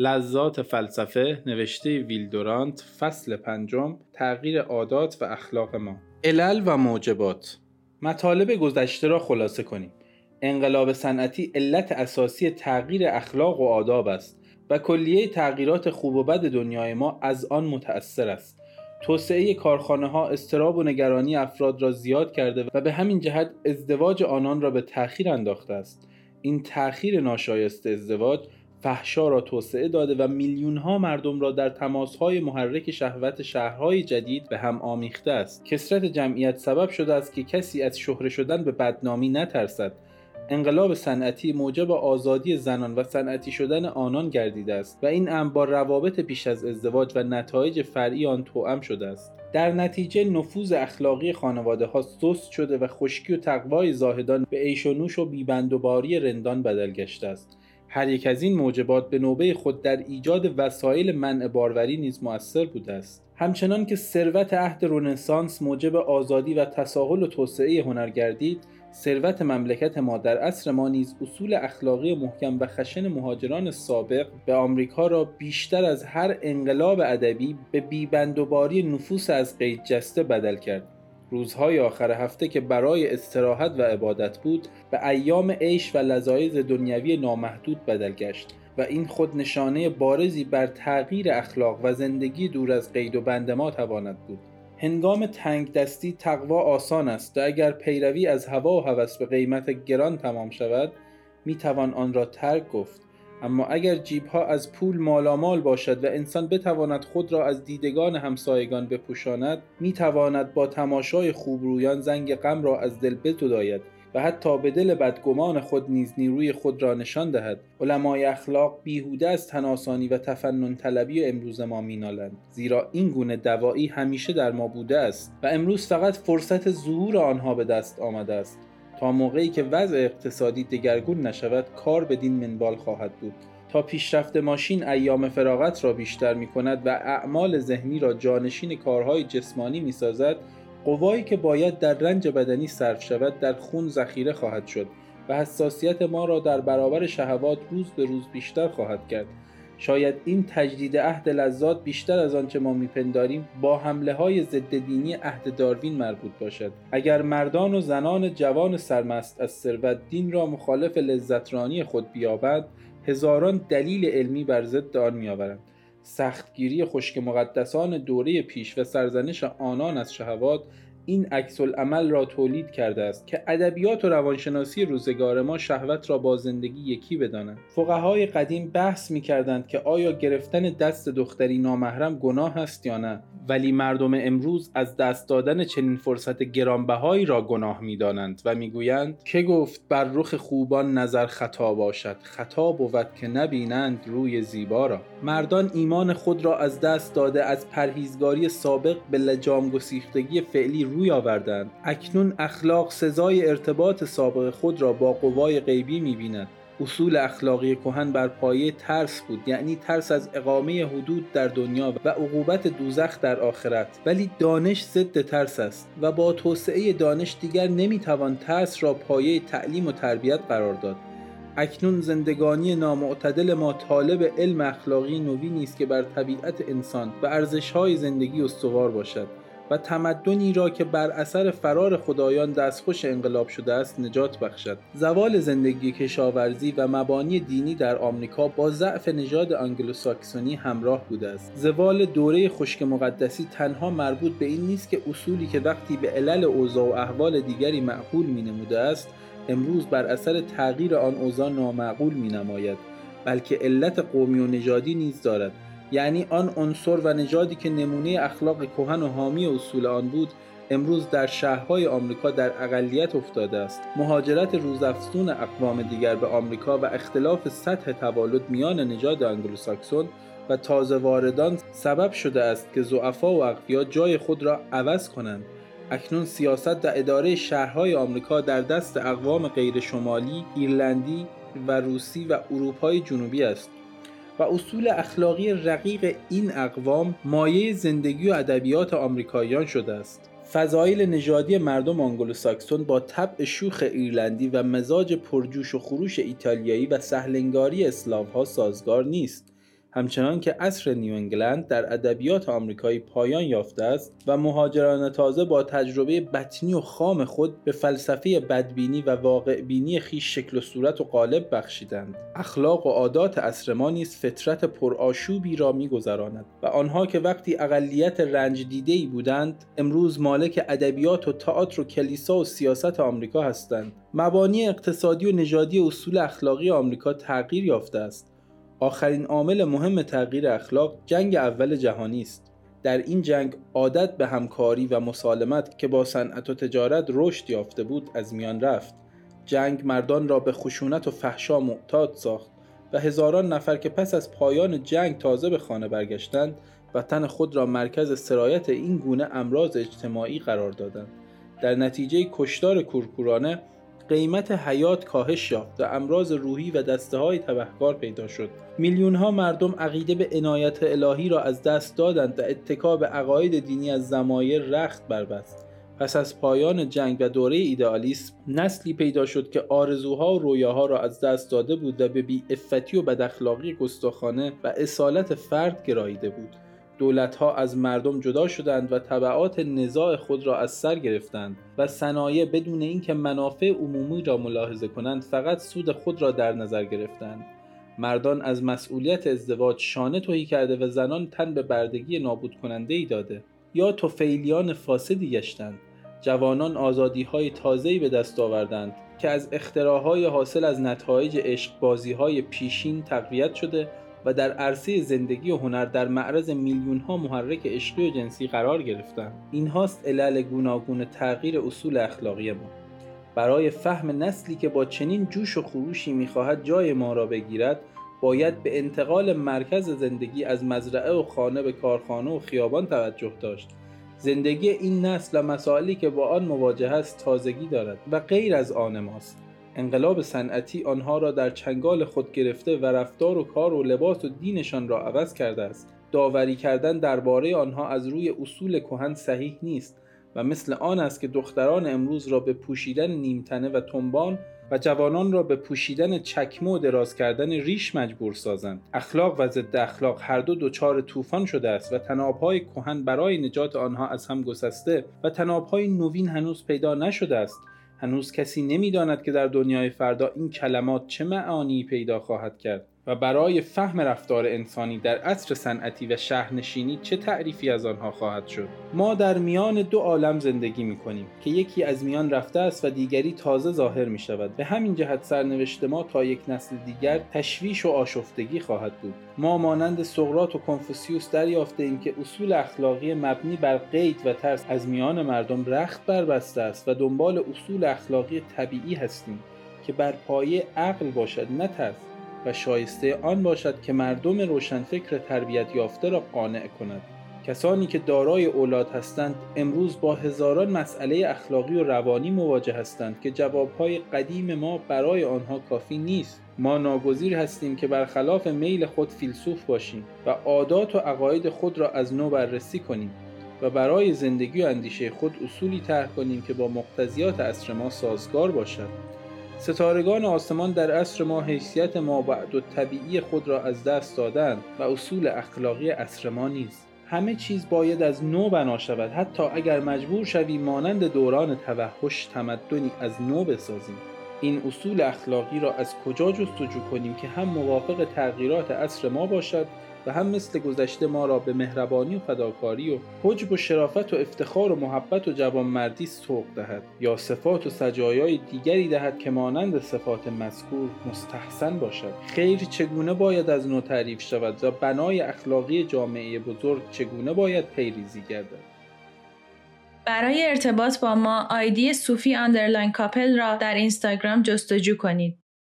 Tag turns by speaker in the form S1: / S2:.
S1: لذات فلسفه نوشته ویلدورانت فصل پنجم تغییر عادات و اخلاق ما. علل و موجبات. مطالب گذشته را خلاصه کنیم. انقلاب صنعتی علت اساسی تغییر اخلاق و آداب است و کلیه تغییرات خوب و بد دنیای ما از آن متأثر است. توسعه کارخانه ها استراب و نگرانی افراد را زیاد کرده و به همین جهت ازدواج آنان را به تأخیر انداخته است. این تأخیر ناشایسته ازدواج فحشا را توسعه داده و میلیون ها مردم را در تماس های محرک شهوت شهرهای جدید به هم آمیخته است. کسرت جمعیت سبب شده است که کسی از شهره شدن به بدنامی نترسد. انقلاب صنعتی موجب آزادی زنان و صنعتی شدن آنان گردیده است و این امر با روابط پیش از ازدواج و نتایج فرعی آن توأم شده است. در نتیجه نفوذ اخلاقی خانواده ها سست شده و خشکی و تقوای زاهدان به عیش و نوش و بیبندوباری رندان بدل گشته است. هر یک از این موجبات به نوبه خود در ایجاد وسایل منع باروری نیز مؤثر بوده است. همچنان که ثروت عهد رنسانس موجب آزادی و تساهل و توسعه هنر گردید ثروت مملکت ما در عصر ما نیز اصول اخلاقی محکم و خشن مهاجران سابق به آمریکا را بیشتر از هر انقلاب ادبی به بیبندوباری نفوس از قید جسته بدل کرد. روزهای آخر هفته که برای استراحت و عبادت بود به ایام عیش و لذایز دنیوی نامحدود بدل گشت و این خود نشانه بارزی بر تغییر اخلاق و زندگی دور از قید و بند ما تواند بود. هنگام تنگ دستی تقوا آسان است و اگر پیروی از هوا و هوس به قیمت گران تمام شود می توان آن را ترک گفت. اما اگر جیب ها از پول مالامال باشد و انسان بتواند خود را از دیدگان همسایگان بپوشاند می تواند با تماشای خوبرویان زنگ غم را از دل بزداید و حتی به دل بدگمان خود نیز نیروی خود را نشان دهد. علمای اخلاق بیهوده از تناسانی و تفنن طلبی امروز ما مینالند. زیرا این گونه دوایی همیشه در ما بوده است و امروز فقط فرصت ظهور آنها به دست آمده است. تا موقعی که وضع اقتصادی دگرگون نشود کار بدین منوال خواهد بود. تا پیشرفت ماشین ایام فراغت را بیشتر می کند و اعمال ذهنی را جانشین کارهای جسمانی می سازد قوایی که باید در رنج بدنی صرف شود در خون ذخیره خواهد شد و حساسیت ما را در برابر شهوات روز به روز بیشتر خواهد کرد. شاید این تجدید عهد لذات بیشتر از آنچه ما میپنداریم با حمله های ضد دینی عهد داروین مربوط باشد. اگر مردان و زنان جوان سرمست از ثروت دین را مخالف لذترانی خود بیابند هزاران دلیل علمی بر ضد آن میآورند. سختگیری خشک مقدسان دوره پیش و سرزنش آنان از شهوات این عکس عمل را تولید کرده است که ادبیات و روانشناسی روزگار ما شهوت را با زندگی یکی بدانند فقهای قدیم بحث می کردند که آیا گرفتن دست دختری نامحرم گناه است یا نه. ولی مردم امروز از دست دادن چنین فرصت گرانبهایی را گناه می‌دانند و می‌گویند که گفت بر رخ خوبان نظر خطا باشد؟ خطا بود که نبینند روی زیبا را. مردان ایمان خود را از دست داده از پرهیزگاری سابق به لجام گسیختگی فعلی روی آوردند. اکنون اخلاق سزای ارتباط سابق خود را با قوای غیبی می‌بیند. اصول اخلاقی کهن بر پایه ترس بود یعنی ترس از اقامه حدود در دنیا و عقوبت دوزخ در آخرت. ولی دانش ضد ترس است و با توسعه دانش دیگر نمی‌توان ترس را پایه تعلیم و تربیت قرار داد. اکنون زندگانی نامعتدل ما طالب علم اخلاقی نوی نیست که بر طبیعت انسان و ارزشهای زندگی استوار باشد. و تمدنی را که بر اثر فرار خدایان دستخوش انقلاب شده است نجات بخشد. زوال زندگی کشاورزی و مبانی دینی در آمریکا با ضعف نژاد آنگلوساکسونی همراه بوده است. زوال دوره خشک مقدسی تنها مربوط به این نیست که اصولی که وقتی به علل اوضاع و احوال دیگری معقول می نموده است امروز بر اثر تغییر آن اوضاع نامعقول می نماید بلکه علت قومی و نژادی نیز دارد. یعنی آن عنصر و نژادی که نمونه اخلاق کهن و حامی اصول آن بود امروز در شهرهای آمریکا در اقلیت افتاده است. مهاجرت روزافزون اقوام دیگر به آمریکا و اختلاف سطح تولد میان نژاد انگلوساکسون و تازه واردان سبب شده است که زعفا و اقویا جای خود را عوض کنند. اکنون سیاست و اداره شهرهای آمریکا در دست اقوام غیر شمالی، ایرلندی و روسی و اروپای جنوبی است. و اصول اخلاقی رقیق این اقوام مایه زندگی و ادبیات آمریکاییان شده است. فضایل نژادی مردم آنگلوساکسون با طبع شوخ ایرلندی و مزاج پرجوش و خروش ایتالیایی و سهل‌انگاری اسلاوها سازگار نیست. همچنان که عصر نیو انگلند در ادبیات آمریکایی پایان یافته است و مهاجران تازه با تجربه بطنی و خام خود به فلسفه بدبینی و واقع بینی خویش شکل و صورت و قالب بخشیدند. اخلاق و عادات عصر ما نیز فطرت پرآشوبی را میگذراند و آنها که وقتی اقلیت رنج دیده ای بودند امروز مالک ادبیات و تئاتر و کلیسا و سیاست آمریکا هستند. مبانی اقتصادی و نژادی اصول اخلاقی آمریکا تغییر یافته است. آخرین عامل مهم تغییر اخلاق جنگ اول جهانی است. در این جنگ عادت به همکاری و مسالمت که با صنعت و تجارت رشد یافته بود از میان رفت. جنگ مردان را به خشونت و فحشا معتاد ساخت و هزاران نفر که پس از پایان جنگ تازه به خانه برگشتند وطن خود را مرکز سرایت این گونه امراض اجتماعی قرار دادند. در نتیجه کشتار کورکورانه قیمت حیات کاهش یافت و امراض روحی و دسته های تبهکار پیدا شد. میلیون ها مردم عقیده به عنایت الهی را از دست دادند و اتکا به عقاید دینی از زمایر رخت بربست. پس از پایان جنگ و دوره ایدئالیسم نسلی پیدا شد که آرزوها و رویاها را از دست داده بود و به افتی و بداخلاقی گستاخانه و اصالت فرد گراییده بود. دولتها از مردم جدا شدند و طبعات نزاع خود را از سر گرفتند و صنایع بدون اینکه منافع عمومی را ملاحظه کنند فقط سود خود را در نظر گرفتند. مردان از مسئولیت ازدواج شانه توهی کرده و زنان تن به بردگی نابود کننده ای داده. یا توفیلیان فاسدی گشتند. جوانان آزادی های تازه‌ای به دست آوردند که از اختراهای حاصل از نتایج عشق بازی های پیشین تقویت شده و در عرصه زندگی و هنر در معرض میلیون ها محرک عشقی و جنسی قرار گرفتند. اینهاست علل گوناگون تغییر اصول اخلاقی ما برای فهم نسلی که با چنین جوش و خروشی می‌خواهد جای ما را بگیرد باید به انتقال مرکز زندگی از مزرعه و خانه به کارخانه و خیابان توجه داشت. زندگی این نسل و مسائلی که با آن مواجه است تازگی دارد و غیر از آن ماست. انقلاب صنعتی آنها را در چنگال خود گرفته و رفتار و کار و لباس و دینشان را عوض کرده است. داوری کردن درباره آنها از روی اصول کهن صحیح نیست و مثل آن است که دختران امروز را به پوشیدن نیمتنه و تنبان و جوانان را به پوشیدن چکمه و دراز کردن ریش مجبور سازند. اخلاق و ضد اخلاق هر دو دچار طوفان شده است و تنابهای کهن برای نجات آنها از هم گسسته و تنابهای نوین هنوز پیدا نشده است. هنوز کسی نمی‌داند که در دنیای فردا این کلمات چه معانی پیدا خواهد کرد. و برای فهم رفتار انسانی در عصر صنعتی و شهرنشینی چه تعریفی از آنها خواهد شد؟ ما در میان دو عالم زندگی می کنیم که یکی از میان رفته است و دیگری تازه ظاهر می شود به همین جهت سرنوشت ما تا یک نسل دیگر تشویش و آشفتگی خواهد بود. ما مانند سقراط و کنفوسیوس دریافته ایم که اصول اخلاقی مبنی بر قید و ترس از میان مردم رخت بربسته است و دنبال اصول اخلاقی طبیعی هستیم که بر پایه عقل باشد نه ترس. و شایسته آن باشد که مردم روشنفکر تربیت یافته را قانع کند. کسانی که دارای اولاد هستند امروز با هزاران مسئله اخلاقی و روانی مواجه هستند که جوابهای قدیم ما برای آنها کافی نیست. ما ناگزیر هستیم که برخلاف میل خود فیلسوف باشیم و عادات و عقاید خود را از نو بررسی کنیم و برای زندگی و اندیشه خود اصولی طرح کنیم که با مقتضیات عصر ما سازگار باشد. ستارگان آسمان در عصر ما حیثیت ما بعد و طبیعی خود را از دست دادند و اصول اخلاقی عصر ما نیست. همه چیز باید از نو بنا شود. حتی اگر مجبور شویم مانند دوران توحش تمدنی از نو بسازیم. این اصول اخلاقی را از کجا جستجو کنیم که هم موافق تغییرات عصر ما باشد و هم مثل گذشته ما را به مهربانی و فداکاری و حجب و شرافت و افتخار و محبت و جوانمردی سوق دهد یا صفات و سجایای دیگری دهد که مانند صفات مذکور مستحسن باشد. خیر چگونه باید از نو تعریف شود و بنای اخلاقی جامعه بزرگ چگونه باید پیریزی گردد؟
S2: برای ارتباط با ما آیدی صوفی underline کاپل را در اینستاگرام جستجو کنید.